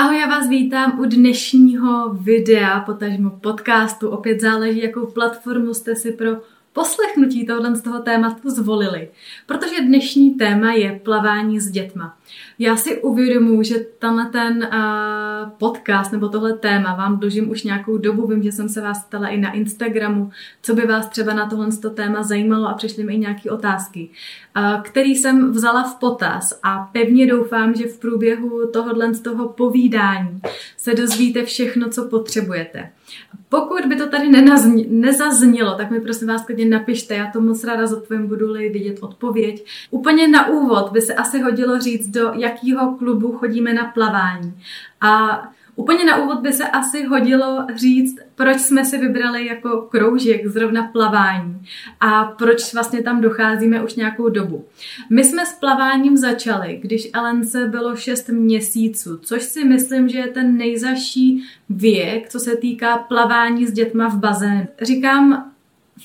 Ahoj, já vás vítám u dnešního videa, potažmo podcastu. Opět záleží, jakou platformu jste si pro poslechnutí tohoto z toho tématu zvolili. Protože dnešní téma je plavání s dětma. Já si uvědomuji, že tenhle ten uh, podcast nebo tohle téma vám dlužím už nějakou dobu. Vím, že jsem se vás ptala i na Instagramu, co by vás třeba na tohle téma zajímalo a přišly mi i nějaké otázky, uh, který jsem vzala v potaz a pevně doufám, že v průběhu tohohle z toho povídání se dozvíte všechno, co potřebujete. Pokud by to tady nenazni, nezaznělo, tak mi prosím vás klidně napište, já to moc ráda zodpovím, budu-li vidět odpověď. Úplně na úvod by se asi hodilo říct, do jakého klubu chodíme na plavání. A Úplně na úvod by se asi hodilo říct, proč jsme si vybrali jako kroužek zrovna plavání a proč vlastně tam docházíme už nějakou dobu. My jsme s plaváním začali, když Elence bylo 6 měsíců, což si myslím, že je ten nejzaší věk, co se týká plavání s dětma v bazénu. Říkám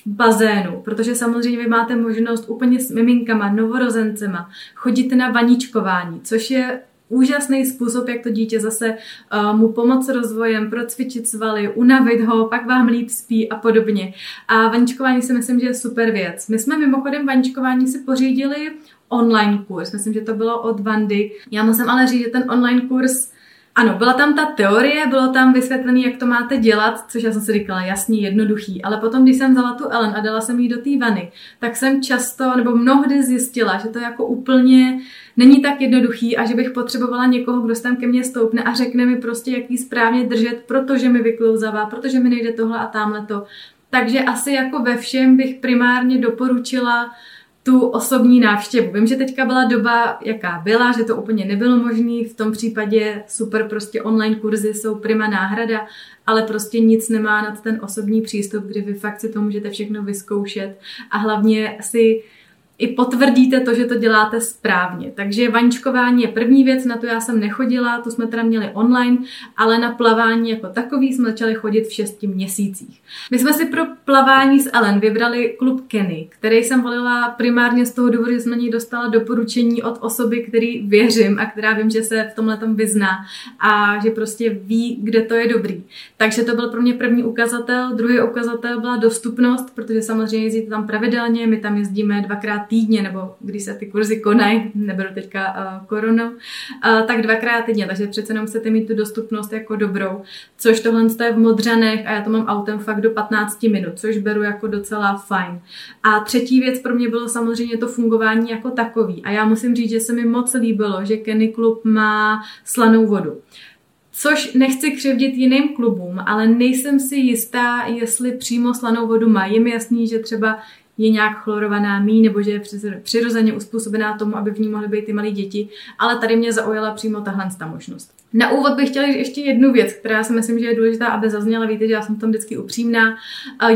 v bazénu, protože samozřejmě vy máte možnost úplně s miminkama, novorozencema chodit na vaničkování, což je úžasný způsob, jak to dítě zase uh, mu pomoct rozvojem, procvičit svaly, unavit ho, pak vám líp spí a podobně. A vaničkování si myslím, že je super věc. My jsme mimochodem vaničkování si pořídili online kurz. Myslím, že to bylo od Vandy. Já musím ale říct, že ten online kurz ano, byla tam ta teorie, bylo tam vysvětlené, jak to máte dělat, což já jsem si říkala, jasný, jednoduchý. Ale potom, když jsem vzala tu Ellen a dala jsem jí do té vany, tak jsem často nebo mnohdy zjistila, že to jako úplně není tak jednoduchý a že bych potřebovala někoho, kdo tam ke mně stoupne a řekne mi prostě, jak jí správně držet, protože mi vyklouzavá, protože mi nejde tohle a tamhle to. Takže asi jako ve všem bych primárně doporučila tu osobní návštěvu. Vím, že teďka byla doba, jaká byla, že to úplně nebylo možné, v tom případě super prostě online kurzy jsou prima náhrada, ale prostě nic nemá nad ten osobní přístup, kdy vy fakt si to můžete všechno vyzkoušet a hlavně si i potvrdíte to, že to děláte správně. Takže vaničkování je první věc, na to já jsem nechodila, to jsme teda měli online, ale na plavání jako takový jsme začali chodit v šesti měsících. My jsme si pro plavání s Ellen vybrali klub Kenny, který jsem volila primárně z toho důvodu, že jsem na něj dostala doporučení od osoby, který věřím a která vím, že se v tomhle tom vyzná a že prostě ví, kde to je dobrý. Takže to byl pro mě první ukazatel. Druhý ukazatel byla dostupnost, protože samozřejmě jezdíte tam pravidelně, my tam jezdíme dvakrát týdně, nebo když se ty kurzy konají, neberu teďka uh, koronu, uh, tak dvakrát týdně, takže přece jenom chcete mít tu dostupnost jako dobrou, což tohle je v Modřanech a já to mám autem fakt do 15 minut, což beru jako docela fajn. A třetí věc pro mě bylo samozřejmě to fungování jako takový a já musím říct, že se mi moc líbilo, že Kenny Club má slanou vodu. Což nechci křivdit jiným klubům, ale nejsem si jistá, jestli přímo slanou vodu má. Je mi jasný, že třeba je nějak chlorovaná mí, nebo že je přirozeně uspůsobená tomu, aby v ní mohly být ty malé děti, ale tady mě zaujala přímo tahle ta možnost. Na úvod bych chtěla ještě jednu věc, která si myslím, že je důležitá, aby zazněla. Víte, že já jsem tam vždycky upřímná.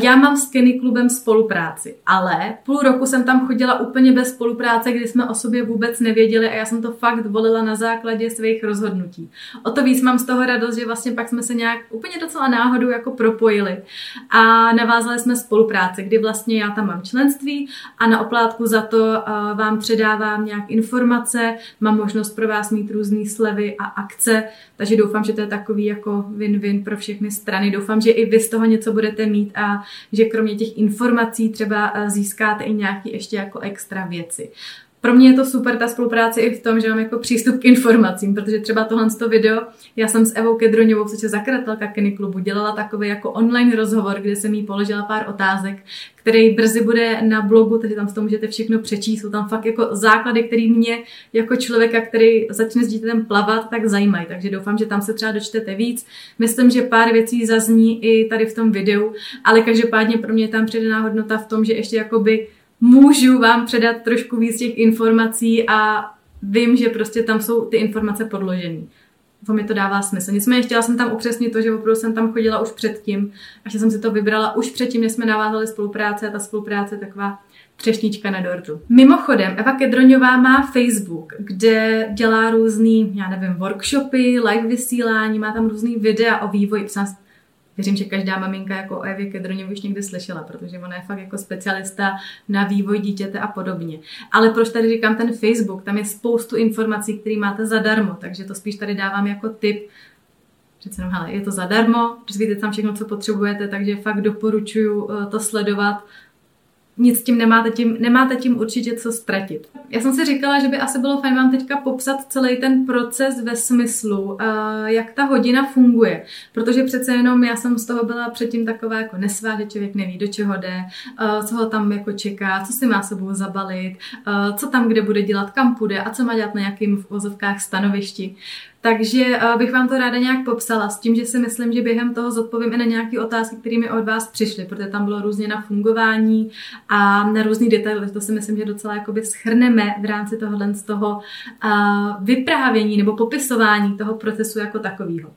Já mám s Kenny klubem spolupráci, ale půl roku jsem tam chodila úplně bez spolupráce, kdy jsme o sobě vůbec nevěděli a já jsem to fakt volila na základě svých rozhodnutí. O to víc mám z toho radost, že vlastně pak jsme se nějak úplně docela náhodou jako propojili a navázali jsme spolupráci, kdy vlastně já tam mám členství a na oplátku za to vám předávám nějak informace, mám možnost pro vás mít různé slevy a akce, takže doufám, že to je takový jako win-win pro všechny strany. Doufám, že i vy z toho něco budete mít a že kromě těch informací třeba eh, získáte i nějaké ještě jako extra věci. Pro mě je to super ta spolupráce i v tom, že mám jako přístup k informacím, protože třeba tohle to video, já jsem s Evou Kedroňovou, což je zakladatelka Kenny klubu, dělala takový jako online rozhovor, kde jsem jí položila pár otázek, který brzy bude na blogu, takže tam s tom můžete všechno přečíst. Jsou tam fakt jako základy, které mě jako člověka, který začne s dítětem plavat, tak zajímají. Takže doufám, že tam se třeba dočtete víc. Myslím, že pár věcí zazní i tady v tom videu, ale každopádně pro mě je tam přidaná hodnota v tom, že ještě jakoby můžu vám předat trošku víc těch informací a vím, že prostě tam jsou ty informace podložené. To mi to dává smysl. Nicméně chtěla jsem tam upřesnit to, že opravdu jsem tam chodila už předtím a že jsem si to vybrala už předtím, než jsme navázali spolupráce a ta spolupráce je taková třešnička na dortu. Mimochodem, Eva Kedroňová má Facebook, kde dělá různý, já nevím, workshopy, live vysílání, má tam různý videa o vývoji věřím, že každá maminka jako o Evě Kedroně už někdy slyšela, protože ona je fakt jako specialista na vývoj dítěte a podobně. Ale proč tady říkám ten Facebook? Tam je spoustu informací, které máte zadarmo, takže to spíš tady dávám jako tip, přece jenom, hele, je to zadarmo, dozvíte tam všechno, co potřebujete, takže fakt doporučuju eh, to sledovat nic tím nemáte, tím nemáte tím určitě co ztratit. Já jsem si říkala, že by asi bylo fajn vám teďka popsat celý ten proces ve smyslu, uh, jak ta hodina funguje, protože přece jenom já jsem z toho byla předtím taková jako nesvá, že člověk neví, do čeho jde, uh, co ho tam jako čeká, co si má sebou zabalit, uh, co tam kde bude dělat, kam půjde a co má dělat na nějakým v vozovkách stanovišti. Takže uh, bych vám to ráda nějak popsala s tím, že si myslím, že během toho zodpovím i na nějaké otázky, které mi od vás přišly, protože tam bylo různě na fungování a na různý detaily. To si myslím, že docela jakoby schrneme v rámci tohohle z toho uh, vyprávění nebo popisování toho procesu jako takového.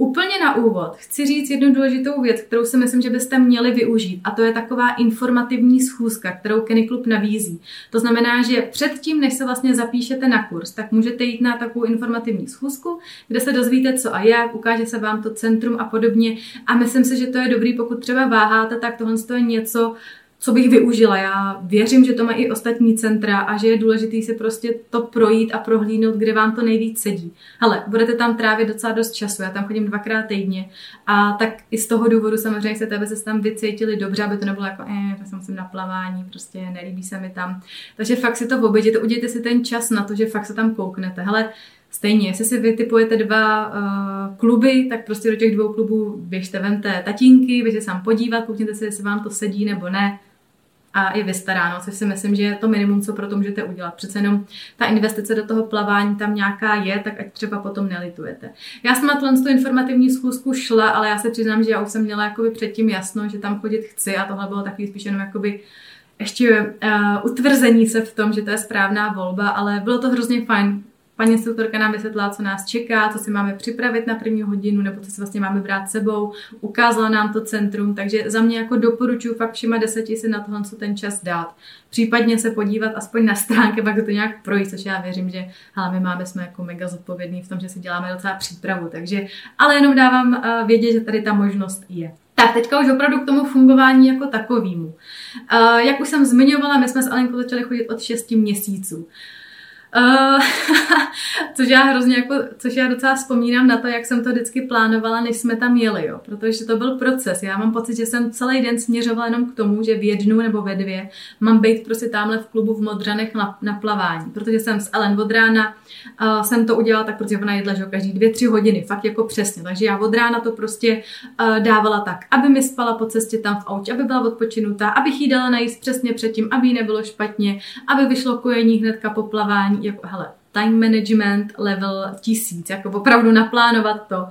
Úplně na úvod chci říct jednu důležitou věc, kterou si myslím, že byste měli využít, a to je taková informativní schůzka, kterou Kenny Club nabízí. To znamená, že předtím, než se vlastně zapíšete na kurz, tak můžete jít na takovou informativní schůzku, kde se dozvíte, co a jak, ukáže se vám to centrum a podobně. A myslím si, že to je dobrý, pokud třeba váháte, tak tohle je něco, co bych využila. Já věřím, že to má i ostatní centra a že je důležité si prostě to projít a prohlídnout, kde vám to nejvíc sedí. Ale budete tam trávit docela dost času, já tam chodím dvakrát týdně a tak i z toho důvodu samozřejmě chcete, aby se tam vycítili dobře, aby to nebylo jako, eh, tak jsem na plavání, prostě nelíbí se mi tam. Takže fakt si to oběděte, udějte si ten čas na to, že fakt se tam kouknete. Hele, Stejně, jestli si vytipujete dva uh, kluby, tak prostě do těch dvou klubů běžte, vemte tatínky, běžte se tam podívat, koukněte si, jestli vám to sedí nebo ne a je vystaráno, což si myslím, že je to minimum, co pro to můžete udělat. Přece jenom ta investice do toho plavání tam nějaká je, tak ať třeba potom nelitujete. Já jsem na tu informativní schůzku šla, ale já se přiznám, že já už jsem měla jakoby předtím jasno, že tam chodit chci a tohle bylo takový spíš jenom jakoby ještě uh, utvrzení se v tom, že to je správná volba, ale bylo to hrozně fajn. Paní instruktorka nám vysvětlila, co nás čeká, co si máme připravit na první hodinu, nebo co si vlastně máme brát sebou. Ukázala nám to centrum, takže za mě jako doporučuji fakt všema deseti si na tohle co ten čas dát. Případně se podívat aspoň na stránky, pak to nějak projít, což já věřím, že my máme, jsme jako mega zodpovědní v tom, že si děláme docela přípravu, takže, ale jenom dávám uh, vědět, že tady ta možnost je. Tak teďka už opravdu k tomu fungování jako takovému. Uh, jak už jsem zmiňovala, my jsme s Alenkou začali chodit od 6 měsíců. Uh, což já hrozně jako, což já docela vzpomínám na to, jak jsem to vždycky plánovala, než jsme tam jeli, jo, protože to byl proces. Já mám pocit, že jsem celý den směřovala jenom k tomu, že v jednu nebo ve dvě mám být prostě tamhle v klubu v Modranech na, na plavání, protože jsem s Ellen od rána uh, jsem to udělala tak, protože ona jedla, že každý dvě, tři hodiny, fakt jako přesně. Takže já od rána to prostě uh, dávala tak, aby mi spala po cestě tam v autě, aby byla odpočinutá, abych jí dala najíst přesně předtím, aby jí nebylo špatně, aby vyšlo kojení hnedka po plavání jako, hele, time management level tisíc, jako opravdu naplánovat to.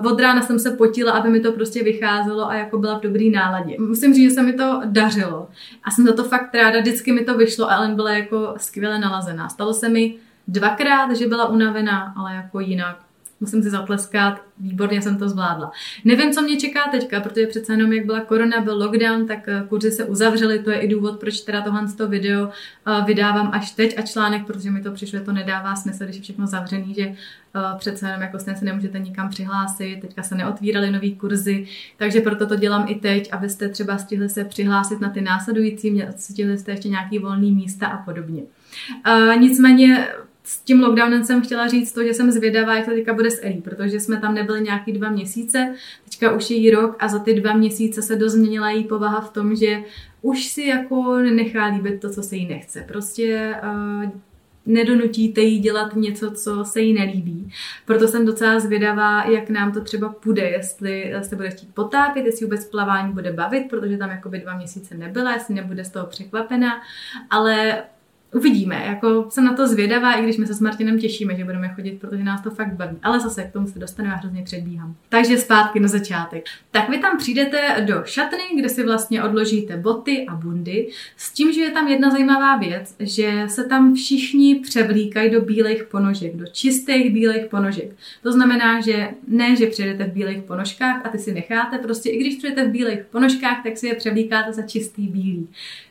Uh, od rána jsem se potila, aby mi to prostě vycházelo a jako byla v dobrý náladě. Musím říct, že se mi to dařilo a jsem za to fakt ráda, vždycky mi to vyšlo a Ellen byla jako skvěle nalazená. Stalo se mi dvakrát, že byla unavená, ale jako jinak musím si zatleskat, výborně jsem to zvládla. Nevím, co mě čeká teďka, protože přece jenom jak byla korona, byl lockdown, tak eh, kurzy se uzavřely, to je i důvod, proč teda tohle to video eh, vydávám až teď a článek, protože mi to přišlo, to nedává smysl, když je všechno zavřený, že eh, přece jenom jako se nemůžete nikam přihlásit, teďka se neotvíraly nový kurzy, takže proto to dělám i teď, abyste třeba stihli se přihlásit na ty následující, stihli jste ještě nějaký volný místa a podobně. Nicméně s tím lockdownem jsem chtěla říct to, že jsem zvědavá, jak to teďka bude s Ellie, protože jsme tam nebyli nějaký dva měsíce, teďka už je jí rok a za ty dva měsíce se dozměnila její povaha v tom, že už si jako nechá líbit to, co se jí nechce. Prostě uh, nedonutíte jí dělat něco, co se jí nelíbí. Proto jsem docela zvědavá, jak nám to třeba půjde, jestli se bude chtít potápět, jestli vůbec plavání bude bavit, protože tam jakoby dva měsíce nebyla, jestli nebude z toho překvapena, ale Uvidíme, jako jsem na to zvědavá, i když my se s Martinem těšíme, že budeme chodit, protože nás to fakt baví. Ale zase k tomu se dostaneme a hrozně předbíhám. Takže zpátky na začátek. Tak vy tam přijdete do šatny, kde si vlastně odložíte boty a bundy, s tím, že je tam jedna zajímavá věc, že se tam všichni převlíkají do bílých ponožek, do čistých bílých ponožek. To znamená, že ne, že přijdete v bílých ponožkách a ty si necháte, prostě i když přijdete v bílých ponožkách, tak si je převlíkáte za čistý bílý.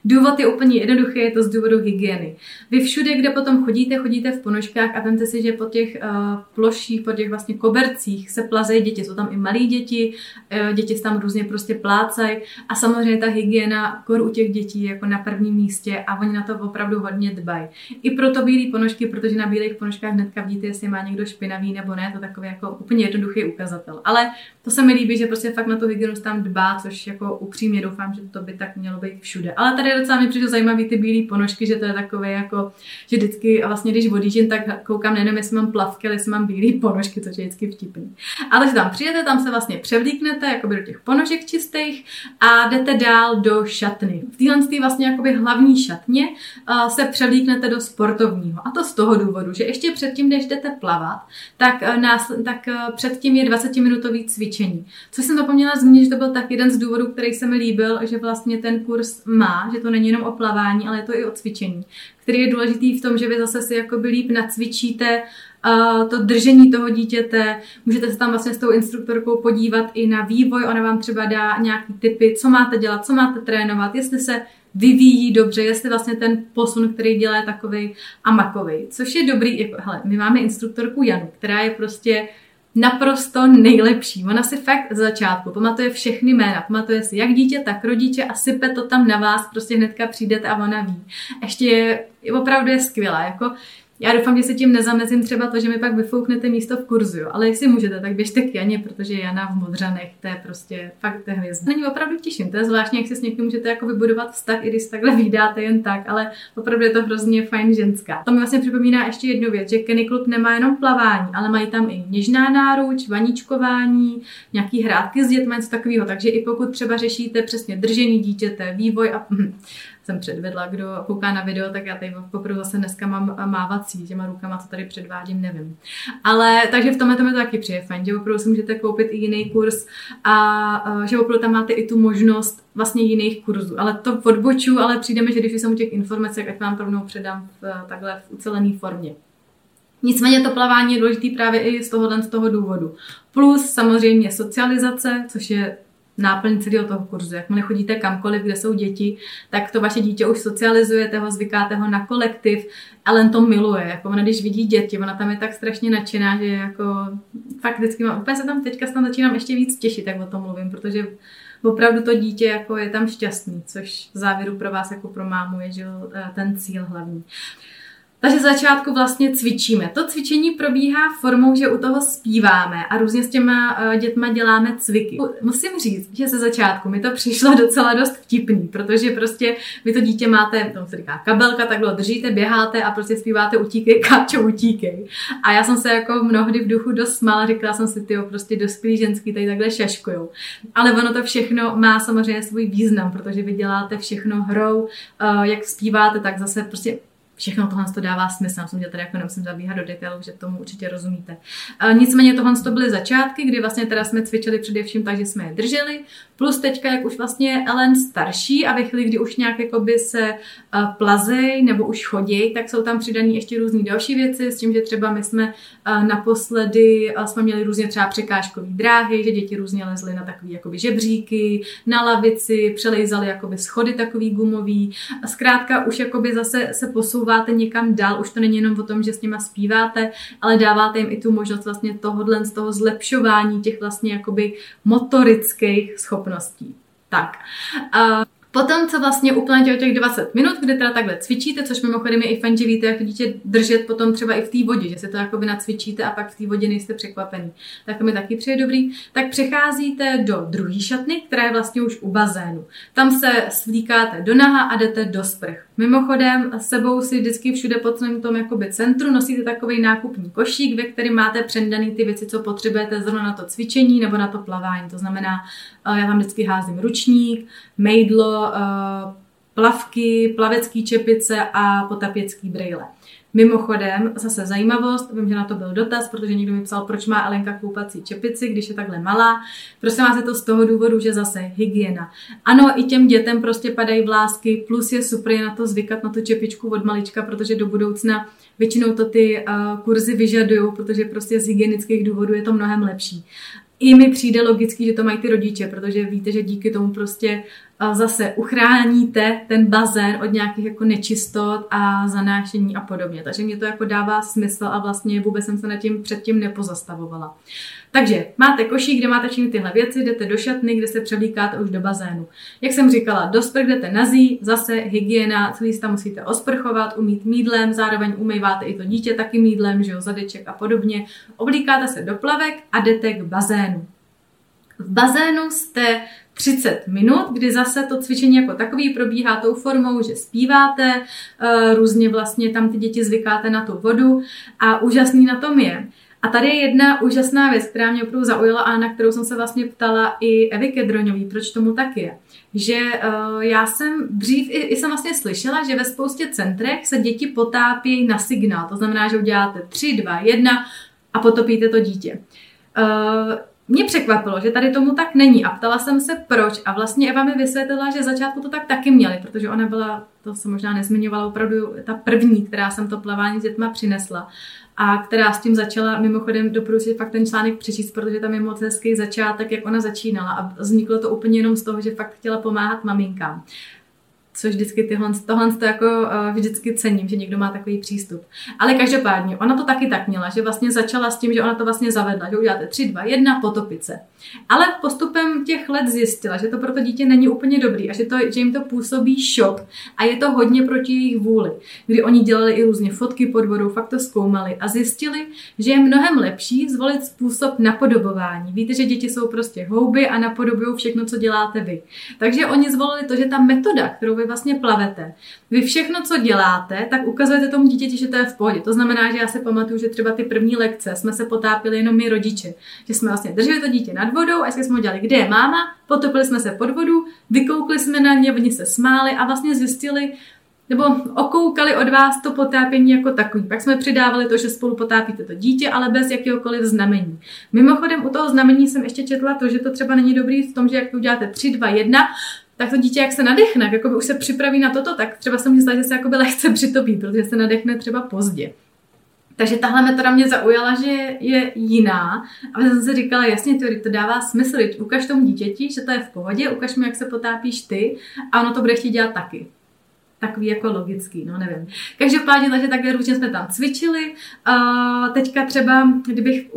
Důvod je úplně jednoduchý, je to z důvodu hygieny. Vy všude, kde potom chodíte, chodíte v ponožkách a vemte si, že po těch uh, ploších, po těch vlastně kobercích se plazejí děti. Jsou tam i malí děti, uh, děti se tam různě prostě plácají a samozřejmě ta hygiena kor u těch dětí je jako na prvním místě a oni na to opravdu hodně dbají. I proto bílé ponožky, protože na bílých ponožkách hnedka vidíte, jestli má někdo špinavý nebo ne, to takový jako úplně jednoduchý ukazatel. Ale to se mi líbí, že prostě fakt na tu hygienu tam dbá, což jako upřímně doufám, že to by tak mělo být všude. Ale tady docela mi přijde zajímavý ty bílé ponožky, že to je takové jako, že vždycky vlastně když odjíždím, tak koukám nejenom, jestli mám plavky, ale jestli mám bílé ponožky, což je vždycky vtipný. Ale že tam přijete, tam se vlastně převlíknete jako do těch ponožek čistých a jdete dál do šatny. V téhle vlastně jakoby hlavní šatně se převlíknete do sportovního. A to z toho důvodu, že ještě předtím, než jdete plavat, tak, nás, tak předtím je 20-minutový cvičení. Což jsem zapomněla zmínit, že to byl tak jeden z důvodů, který se mi líbil, že vlastně ten kurz má, že to není jenom o plavání, ale je to i o cvičení, který je důležitý v tom, že vy zase si jakoby líp nacvičíte uh, to držení toho dítěte, můžete se tam vlastně s tou instruktorkou podívat i na vývoj, ona vám třeba dá nějaký typy, co máte dělat, co máte trénovat, jestli se vyvíjí dobře, jestli vlastně ten posun, který dělá, takový amakový. Což je dobrý, hele, my máme instruktorku Janu, která je prostě naprosto nejlepší. Ona si fakt z začátku pamatuje všechny jména, pamatuje si jak dítě, tak rodiče a sype to tam na vás, prostě hnedka přijdete a ona ví. Ještě je, je opravdu je skvělá, jako já doufám, že se tím nezamezím třeba to, že mi pak vyfouknete místo v kurzu, ale jestli můžete, tak běžte k Janě, protože Jana v Modřanech, to je prostě fakt to hvězda. Na ní opravdu těším, to je zvláštní, jak si s někým můžete jako vybudovat vztah, i když se takhle vydáte jen tak, ale opravdu je to hrozně fajn ženská. To mi vlastně připomíná ještě jednu věc, že Kenny Club nemá jenom plavání, ale mají tam i něžná náruč, vaničkování, nějaký hrátky s dětmi, něco takového. Takže i pokud třeba řešíte přesně držení dítěte, vývoj a jsem předvedla, kdo kouká na video, tak já tady poprvé zase dneska mám mávací těma rukama, co tady předvádím, nevím. Ale takže v tomhle to mi to taky přijde fajn, že opravdu si můžete koupit i jiný kurz a že opravdu tam máte i tu možnost vlastně jiných kurzů. Ale to odboču, ale přijde mi, že když jsem u těch informací, tak vám rovnou předám v, takhle v ucelené formě. Nicméně to plavání je důležité právě i z tohohle z toho důvodu. Plus samozřejmě socializace, což je náplň celého toho kurzu. Jakmile chodíte kamkoliv, kde jsou děti, tak to vaše dítě už socializujete ho, zvykáte ho na kolektiv. Ellen to miluje. Jako ona, když vidí děti, ona tam je tak strašně nadšená, že jako fakt vždycky mám, úplně se tam teďka tam začínám ještě víc těšit, jak o tom mluvím, protože opravdu to dítě jako je tam šťastný, což v závěru pro vás jako pro mámu je že ten cíl hlavní. Takže začátku vlastně cvičíme. To cvičení probíhá formou, že u toho zpíváme a různě s těma uh, dětma děláme cviky. Musím říct, že ze začátku mi to přišlo docela dost vtipný, protože prostě vy to dítě máte, to se říká kabelka, takhle držíte, běháte a prostě zpíváte utíkej, káčo, utíkej. A já jsem se jako mnohdy v duchu dost smála, říkala jsem si, ty prostě dospělí ženský tady takhle šaškujou. Ale ono to všechno má samozřejmě svůj význam, protože vy děláte všechno hrou, uh, jak zpíváte, tak zase prostě všechno tohle to dává smysl. Myslím, že tady jako nemusím zabíhat do detailů, že tomu určitě rozumíte. Nicméně tohle to byly začátky, kdy vlastně teda jsme cvičili především tak, že jsme je drželi, plus teďka, jak už vlastně Ellen starší a ve chvíli, kdy už nějak jakoby se plazej nebo už chodí, tak jsou tam přidané ještě různé další věci, s tím, že třeba my jsme naposledy jsme měli různě třeba překážkové dráhy, že děti různě lezly na takové jakoby žebříky, na lavici, přelejzali jakoby schody takový gumový. A zkrátka už jakoby zase se posouváte někam dál, už to není jenom o tom, že s nima zpíváte, ale dáváte jim i tu možnost vlastně tohohle z toho zlepšování těch vlastně jakoby motorických schopností. Tak. Uh, Potom, co vlastně úplně o těch 20 minut, kdy teda takhle cvičíte, což mimochodem je i fajn, že víte, jak dítě držet potom třeba i v té vodě, že se to jakoby nacvičíte a pak v té vodě nejste překvapený. Tak to mi taky přijde dobrý. Tak přecházíte do druhé šatny, která je vlastně už u bazénu. Tam se svlíkáte do naha a jdete do sprch. Mimochodem, sebou si vždycky všude po celém tom jakoby centru nosíte takový nákupní košík, ve kterém máte předaný ty věci, co potřebujete zrovna na to cvičení nebo na to plavání. To znamená, eh, já tam vždycky házím ručník, mejdlo, plavky, plavecký čepice a potapěcký brejle. Mimochodem, zase zajímavost, vím, že na to byl dotaz, protože někdo mi psal, proč má Elenka koupací čepici, když je takhle malá. Prosím vás, je to z toho důvodu, že zase hygiena. Ano, i těm dětem prostě padají vlásky, plus je super je na to zvykat na tu čepičku od malička, protože do budoucna většinou to ty uh, kurzy vyžadují, protože prostě z hygienických důvodů je to mnohem lepší. I mi přijde logický, že to mají ty rodiče, protože víte, že díky tomu prostě zase uchráníte ten bazén od nějakých jako nečistot a zanášení a podobně. Takže mě to jako dává smysl a vlastně vůbec jsem se nad tím předtím nepozastavovala. Takže máte košík, kde máte všechny tyhle věci, jdete do šatny, kde se převlíkáte už do bazénu. Jak jsem říkala, do sprch jdete nazí, zase hygiena, celý tam musíte osprchovat, umít mídlem, zároveň umýváte i to dítě taky mídlem, že jo, zadeček a podobně. Oblíkáte se do plavek a jdete k bazénu. V bazénu jste 30 minut, kdy zase to cvičení jako takový probíhá tou formou, že zpíváte, eh, různě vlastně tam ty děti zvykáte na tu vodu a úžasný na tom je, a tady je jedna úžasná věc, která mě opravdu zaujala a na kterou jsem se vlastně ptala i Evy Kedroňový, proč tomu tak je. Že uh, já jsem dřív i, i jsem vlastně slyšela, že ve spoustě centrech se děti potápějí na signál. To znamená, že uděláte 3, 2, 1 a potopíte to dítě. Uh, mě překvapilo, že tady tomu tak není a ptala jsem se proč. A vlastně Eva mi vysvětlila, že začátku to tak taky měli, protože ona byla, to jsem možná nezmiňovala, opravdu ta první, která jsem to plavání s dětma přinesla a která s tím začala, mimochodem doporučuji fakt ten článek přečíst, protože tam je moc hezký začátek, jak ona začínala a vzniklo to úplně jenom z toho, že fakt chtěla pomáhat maminkám což vždycky tyhle, tohle to jako uh, vždycky cením, že někdo má takový přístup. Ale každopádně, ona to taky tak měla, že vlastně začala s tím, že ona to vlastně zavedla, že uděláte 3, 2, 1, potopit se. Ale postupem těch let zjistila, že to pro to dítě není úplně dobrý a že, to, že jim to působí šok a je to hodně proti jejich vůli. Kdy oni dělali i různě fotky pod vodou, fakt to zkoumali a zjistili, že je mnohem lepší zvolit způsob napodobování. Víte, že děti jsou prostě houby a napodobují všechno, co děláte vy. Takže oni zvolili to, že ta metoda, kterou vy vlastně plavete, vy všechno, co děláte, tak ukazujete tomu dítěti, že to je v pohodě. To znamená, že já si pamatuju, že třeba ty první lekce jsme se potápili jenom my rodiče. Že jsme vlastně drželi to dítě nad vodou a jsme udělali, kde je máma, potopili jsme se pod vodu, vykoukli jsme na ně, oni se smáli a vlastně zjistili, nebo okoukali od vás to potápění jako takový. Pak jsme přidávali to, že spolu potápíte to dítě, ale bez jakéhokoliv znamení. Mimochodem u toho znamení jsem ještě četla to, že to třeba není dobrý v tom, že jak to uděláte 3, 2, 1, tak to dítě, jak se nadechne, jak už se připraví na toto, tak třeba se může stát, že se jakoby lehce přitopí, protože se nadechne třeba pozdě. Takže tahle metoda mě zaujala, že je jiná. A jsem si říkala, jasně, to, to dává smysl. Ukaž tomu dítěti, že to je v pohodě, ukaž mu, jak se potápíš ty a ono to bude chtít dělat taky takový jako logický, no nevím. Každopádně, takže takhle různě jsme tam cvičili. A teďka třeba, kdybych,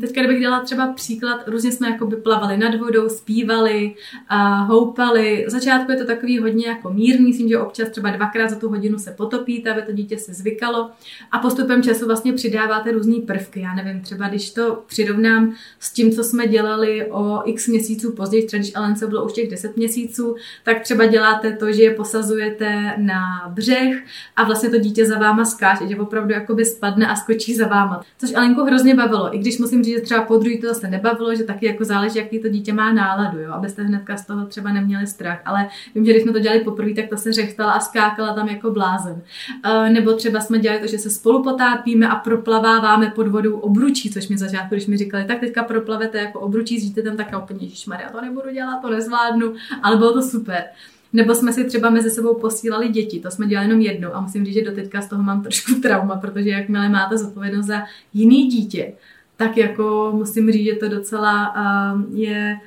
teďka kdybych dala třeba příklad, různě jsme jako by plavali nad vodou, zpívali, a houpali. V začátku je to takový hodně jako mírný, myslím, že občas třeba dvakrát za tu hodinu se potopíte, aby to dítě se zvykalo. A postupem času vlastně přidáváte různé prvky. Já nevím, třeba když to přirovnám s tím, co jsme dělali o x měsíců později, třeba když Elence bylo už těch 10 měsíců, tak třeba děláte to, že je posazujete na břeh a vlastně to dítě za váma skáče, že opravdu jakoby spadne a skočí za váma. Což Alenku hrozně bavilo, i když musím říct, že třeba po druhý to zase nebavilo, že taky jako záleží, jaký to dítě má náladu, jo, abyste hnedka z toho třeba neměli strach. Ale vím, že když jsme to dělali poprvé, tak to se řechtala a skákala tam jako blázen. Uh, nebo třeba jsme dělali to, že se spolu potápíme a proplaváváme pod vodou obručí, což mi začátku, když mi říkali, tak teďka proplavete jako obručí, zjíte tam tak úplně, já to nebudu dělat, to nezvládnu, ale bylo to super. Nebo jsme si třeba mezi sebou posílali děti, to jsme dělali jenom jednou a musím říct, že doteďka z toho mám trošku trauma, protože jakmile máte zodpovědnost za jiný dítě, tak jako musím říct, že to docela uh, je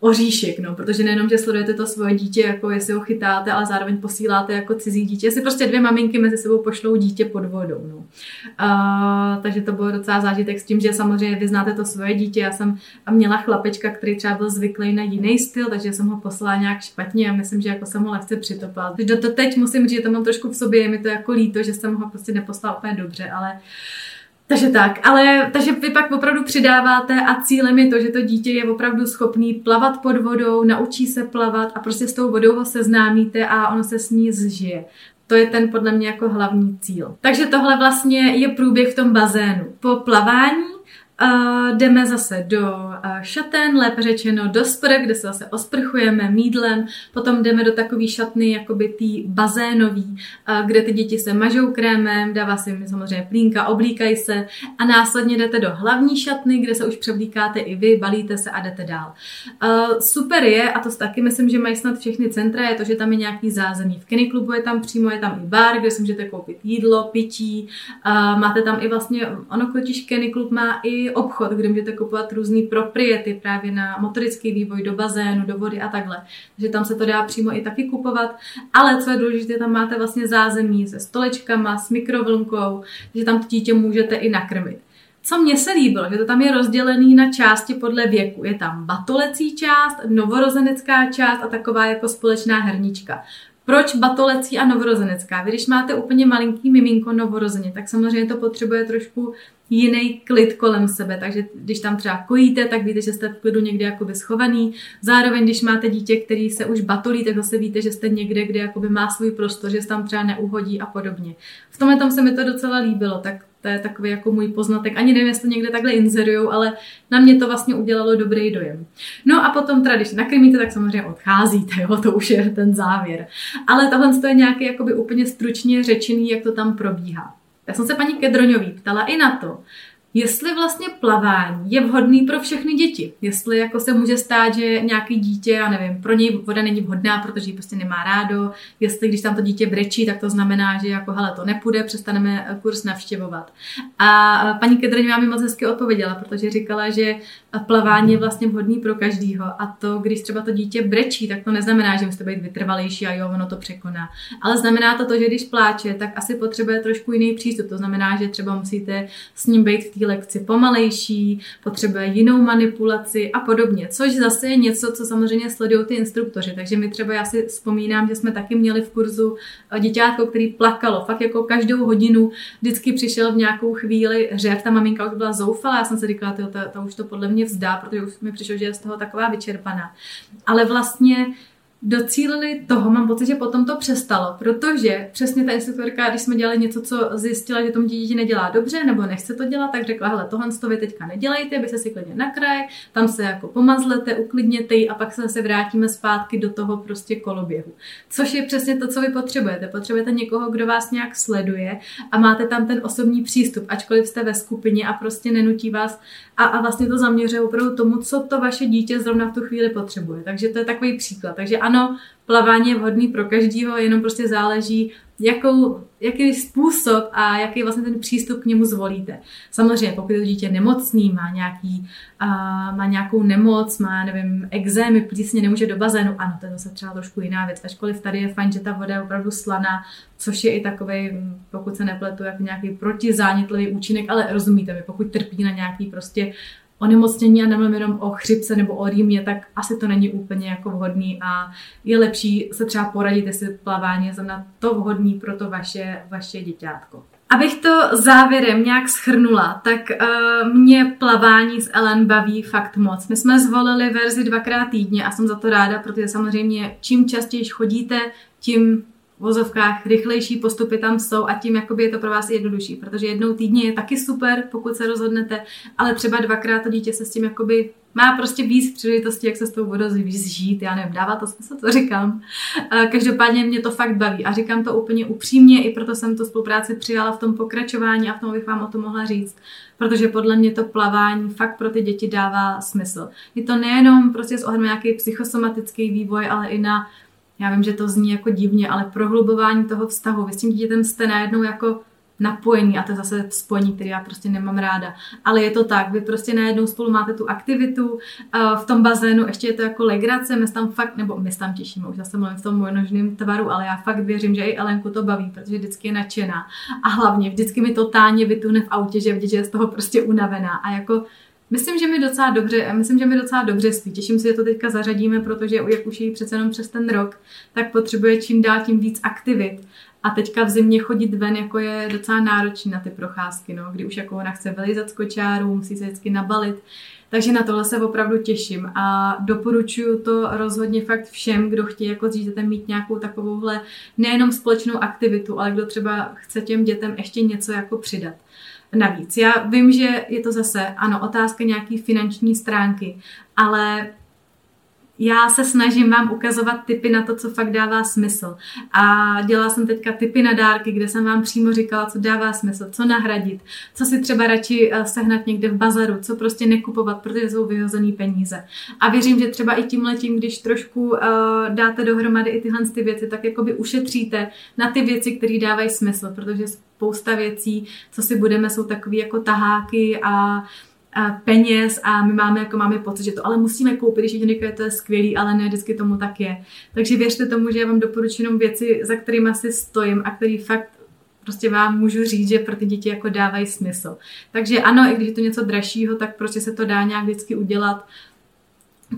oříšek, no, protože nejenom, že sledujete to svoje dítě, jako jestli ho chytáte, ale zároveň posíláte jako cizí dítě, jestli prostě dvě maminky mezi sebou pošlou dítě pod vodou, no. Uh, takže to bylo docela zážitek s tím, že samozřejmě vy znáte to svoje dítě, já jsem měla chlapečka, který třeba byl zvyklý na jiný styl, takže jsem ho poslala nějak špatně a myslím, že jako jsem ho lehce přitopala. Takže to teď musím říct, že to mám trošku v sobě, je mi to jako líto, že jsem ho prostě neposlala úplně dobře, ale uh, takže tak, ale takže vy pak opravdu přidáváte a cílem je to, že to dítě je opravdu schopný plavat pod vodou, naučí se plavat a prostě s tou vodou ho seznámíte a ono se s ní zžije. To je ten podle mě jako hlavní cíl. Takže tohle vlastně je průběh v tom bazénu. Po plavání Uh, jdeme zase do uh, šaten, lépe řečeno do sprch, kde se zase osprchujeme mídlem, potom jdeme do takový šatny, jakoby tý bazénový, uh, kde ty děti se mažou krémem, dává se jim samozřejmě plínka, oblíkají se a následně jdete do hlavní šatny, kde se už převlíkáte i vy, balíte se a jdete dál. Uh, super je, a to taky myslím, že mají snad všechny centra, je to, že tam je nějaký zázemí. V Kenny klubu je tam přímo, je tam i bar, kde si můžete koupit jídlo, pití, uh, máte tam i vlastně, ono totiž Kenny klub má i obchod, kde můžete kupovat různé pro propriety právě na motorický vývoj do bazénu, do vody a takhle. Takže tam se to dá přímo i taky kupovat. Ale co je důležité, tam máte vlastně zázemí se stolečkama, s mikrovlnkou, že tam to dítě můžete i nakrmit. Co mně se líbilo, že to tam je rozdělený na části podle věku. Je tam batolecí část, novorozenecká část a taková jako společná hernička. Proč batolecí a novorozenecká? Vy když máte úplně malinký miminko novorozeně, tak samozřejmě to potřebuje trošku jiný klid kolem sebe, takže když tam třeba kojíte, tak víte, že jste v klidu někde jakoby schovaný. Zároveň, když máte dítě, který se už batolí, tak zase víte, že jste někde, kde jakoby má svůj prostor, že se tam třeba neuhodí a podobně. V tomhle tom se mi to docela líbilo, tak to je takový jako můj poznatek. Ani nevím, jestli někde takhle inzerujou, ale na mě to vlastně udělalo dobrý dojem. No a potom teda, když nakrmíte, tak samozřejmě odcházíte, jo, to už je ten závěr. Ale tohle je nějaký jakoby úplně stručně řečený, jak to tam probíhá. Já jsem se paní Kedroňový ptala i na to, jestli vlastně plavání je vhodný pro všechny děti. Jestli jako se může stát, že nějaký dítě, já nevím, pro něj voda není vhodná, protože ji prostě nemá rádo. Jestli když tam to dítě brečí, tak to znamená, že jako hele, to nepůjde, přestaneme kurz navštěvovat. A paní Kedrňová mi moc hezky odpověděla, protože říkala, že plavání je vlastně vhodný pro každýho a to, když třeba to dítě brečí, tak to neznamená, že musíte být vytrvalejší a jo, ono to překoná. Ale znamená to to, že když pláče, tak asi potřebuje trošku jiný přístup. To znamená, že třeba musíte s ním být v té lekci pomalejší, potřebuje jinou manipulaci a podobně. Což zase je něco, co samozřejmě sledují ty instruktoři. Takže my třeba já si vzpomínám, že jsme taky měli v kurzu děťátko, který plakalo. Fakt jako každou hodinu vždycky přišel v nějakou chvíli řev. Ta maminka už byla zoufalá. Já jsem si říkala, to, to, to už to podle mě vzdá, protože už mi přišlo, že je z toho taková vyčerpaná. Ale vlastně docílili toho, mám pocit, že potom to přestalo, protože přesně ta instruktorka, když jsme dělali něco, co zjistila, že tomu dítě nedělá dobře nebo nechce to dělat, tak řekla, hele, tohle to vy teďka nedělejte, byste si klidně na kraj, tam se jako pomazlete, uklidněte a pak se zase vrátíme zpátky do toho prostě koloběhu. Což je přesně to, co vy potřebujete. Potřebujete někoho, kdo vás nějak sleduje a máte tam ten osobní přístup, ačkoliv jste ve skupině a prostě nenutí vás a, a vlastně to zaměřuje opravdu tomu, co to vaše dítě zrovna v tu chvíli potřebuje. Takže to je takový příklad. Takže ano, plavání je vhodný pro každýho, jenom prostě záleží, jakou, jaký způsob a jaký vlastně ten přístup k němu zvolíte. Samozřejmě, pokud je to dítě nemocný, má, nějaký, a, má nějakou nemoc, má, nevím, exémy, plísně, nemůže do bazénu, ano, to je zase třeba trošku jiná věc. Ačkoliv tady je fajn, že ta voda je opravdu slaná, což je i takový, pokud se nepletu, jako nějaký protizánětlivý účinek, ale rozumíte mi, pokud trpí na nějaký prostě onemocnění a nemluvím jenom o chřipce nebo o rýmě, tak asi to není úplně jako vhodný a je lepší se třeba poradit, jestli plavání je na to vhodný pro to vaše, vaše děťátko. Abych to závěrem nějak schrnula, tak uh, mě plavání s Ellen baví fakt moc. My jsme zvolili verzi dvakrát týdně a jsem za to ráda, protože samozřejmě čím častěji chodíte, tím vozovkách rychlejší postupy tam jsou a tím jakoby je to pro vás jednodušší, protože jednou týdně je taky super, pokud se rozhodnete, ale třeba dvakrát to dítě se s tím jakoby má prostě víc příležitostí, jak se s tou vodou zžít, já nevím, dává to smysl, co říkám. Každopádně mě to fakt baví a říkám to úplně upřímně, i proto jsem tu spolupráci přijala v tom pokračování a v tom bych vám o tom mohla říct, protože podle mě to plavání fakt pro ty děti dává smysl. Je to nejenom prostě s ohledem nějaký psychosomatický vývoj, ale i na já vím, že to zní jako divně, ale prohlubování toho vztahu. Vy s tím dítětem jste najednou jako napojení a to je zase spojení, které já prostě nemám ráda. Ale je to tak, vy prostě najednou spolu máte tu aktivitu v tom bazénu, ještě je to jako legrace, my tam fakt, nebo my tam těšíme, už zase mluvím v tom možným tvaru, ale já fakt věřím, že i Elenku to baví, protože vždycky je nadšená. A hlavně vždycky mi totálně vytune v autě, že vidí, že je z toho prostě unavená. A jako Myslím, že mi docela dobře, myslím, že mi docela dobře spí. Těším se, že to teďka zařadíme, protože jak už je přece jenom přes ten rok, tak potřebuje čím dál tím víc aktivit. A teďka v zimě chodit ven jako je docela náročný na ty procházky, no, kdy už jako ona chce vylizat z kočáru, musí se vždycky nabalit. Takže na tohle se opravdu těším a doporučuju to rozhodně fakt všem, kdo chtějí jako s dítětem mít nějakou takovouhle nejenom společnou aktivitu, ale kdo třeba chce těm dětem ještě něco jako přidat navíc. Já vím, že je to zase, ano, otázka nějaký finanční stránky, ale já se snažím vám ukazovat typy na to, co fakt dává smysl. A dělala jsem teďka typy na dárky, kde jsem vám přímo říkala, co dává smysl, co nahradit, co si třeba radši eh, sehnat někde v bazaru, co prostě nekupovat, protože jsou vyhozený peníze. A věřím, že třeba i tím letím, když trošku uh, dáte dohromady i tyhle ty věci, tak jakoby ušetříte na ty věci, které dávají smysl, protože spousta věcí, co si budeme, jsou takový jako taháky a peněz a my máme jako máme pocit, že to ale musíme koupit, když to je skvělý, ale ne vždycky tomu tak je. Takže věřte tomu, že já vám doporučuji jenom věci, za kterými si stojím a který fakt prostě vám můžu říct, že pro ty děti jako dávají smysl. Takže ano, i když je to něco dražšího, tak prostě se to dá nějak vždycky udělat.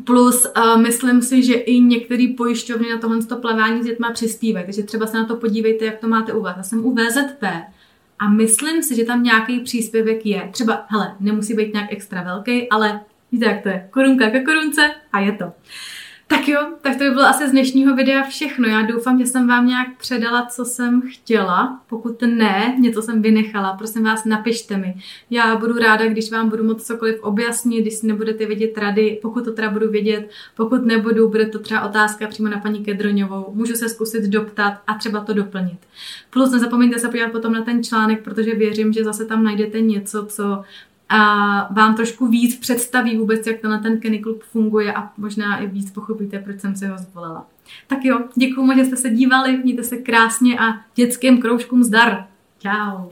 Plus uh, myslím si, že i některé pojišťovny na tohle plavání s dětma přispívají, takže třeba se na to podívejte, jak to máte u vás. Já jsem u VZP a myslím si, že tam nějaký příspěvek je. Třeba, hele, nemusí být nějak extra velký, ale víte, jak to je. Korunka ke korunce a je to. Tak jo, tak to by bylo asi z dnešního videa všechno. Já doufám, že jsem vám nějak předala, co jsem chtěla. Pokud ne, něco jsem vynechala, prosím vás, napište mi. Já budu ráda, když vám budu moct cokoliv objasnit, když si nebudete vědět rady, pokud to teda budu vědět, pokud nebudu, bude to třeba otázka přímo na paní Kedroňovou. Můžu se zkusit doptat a třeba to doplnit. Plus nezapomeňte se podívat potom na ten článek, protože věřím, že zase tam najdete něco, co a vám trošku víc představí vůbec, jak na ten Kenny Club funguje a možná i víc pochopíte, proč jsem si ho zvolila. Tak jo, děkuji že jste se dívali, mějte se krásně a dětským kroužkům zdar. Ciao.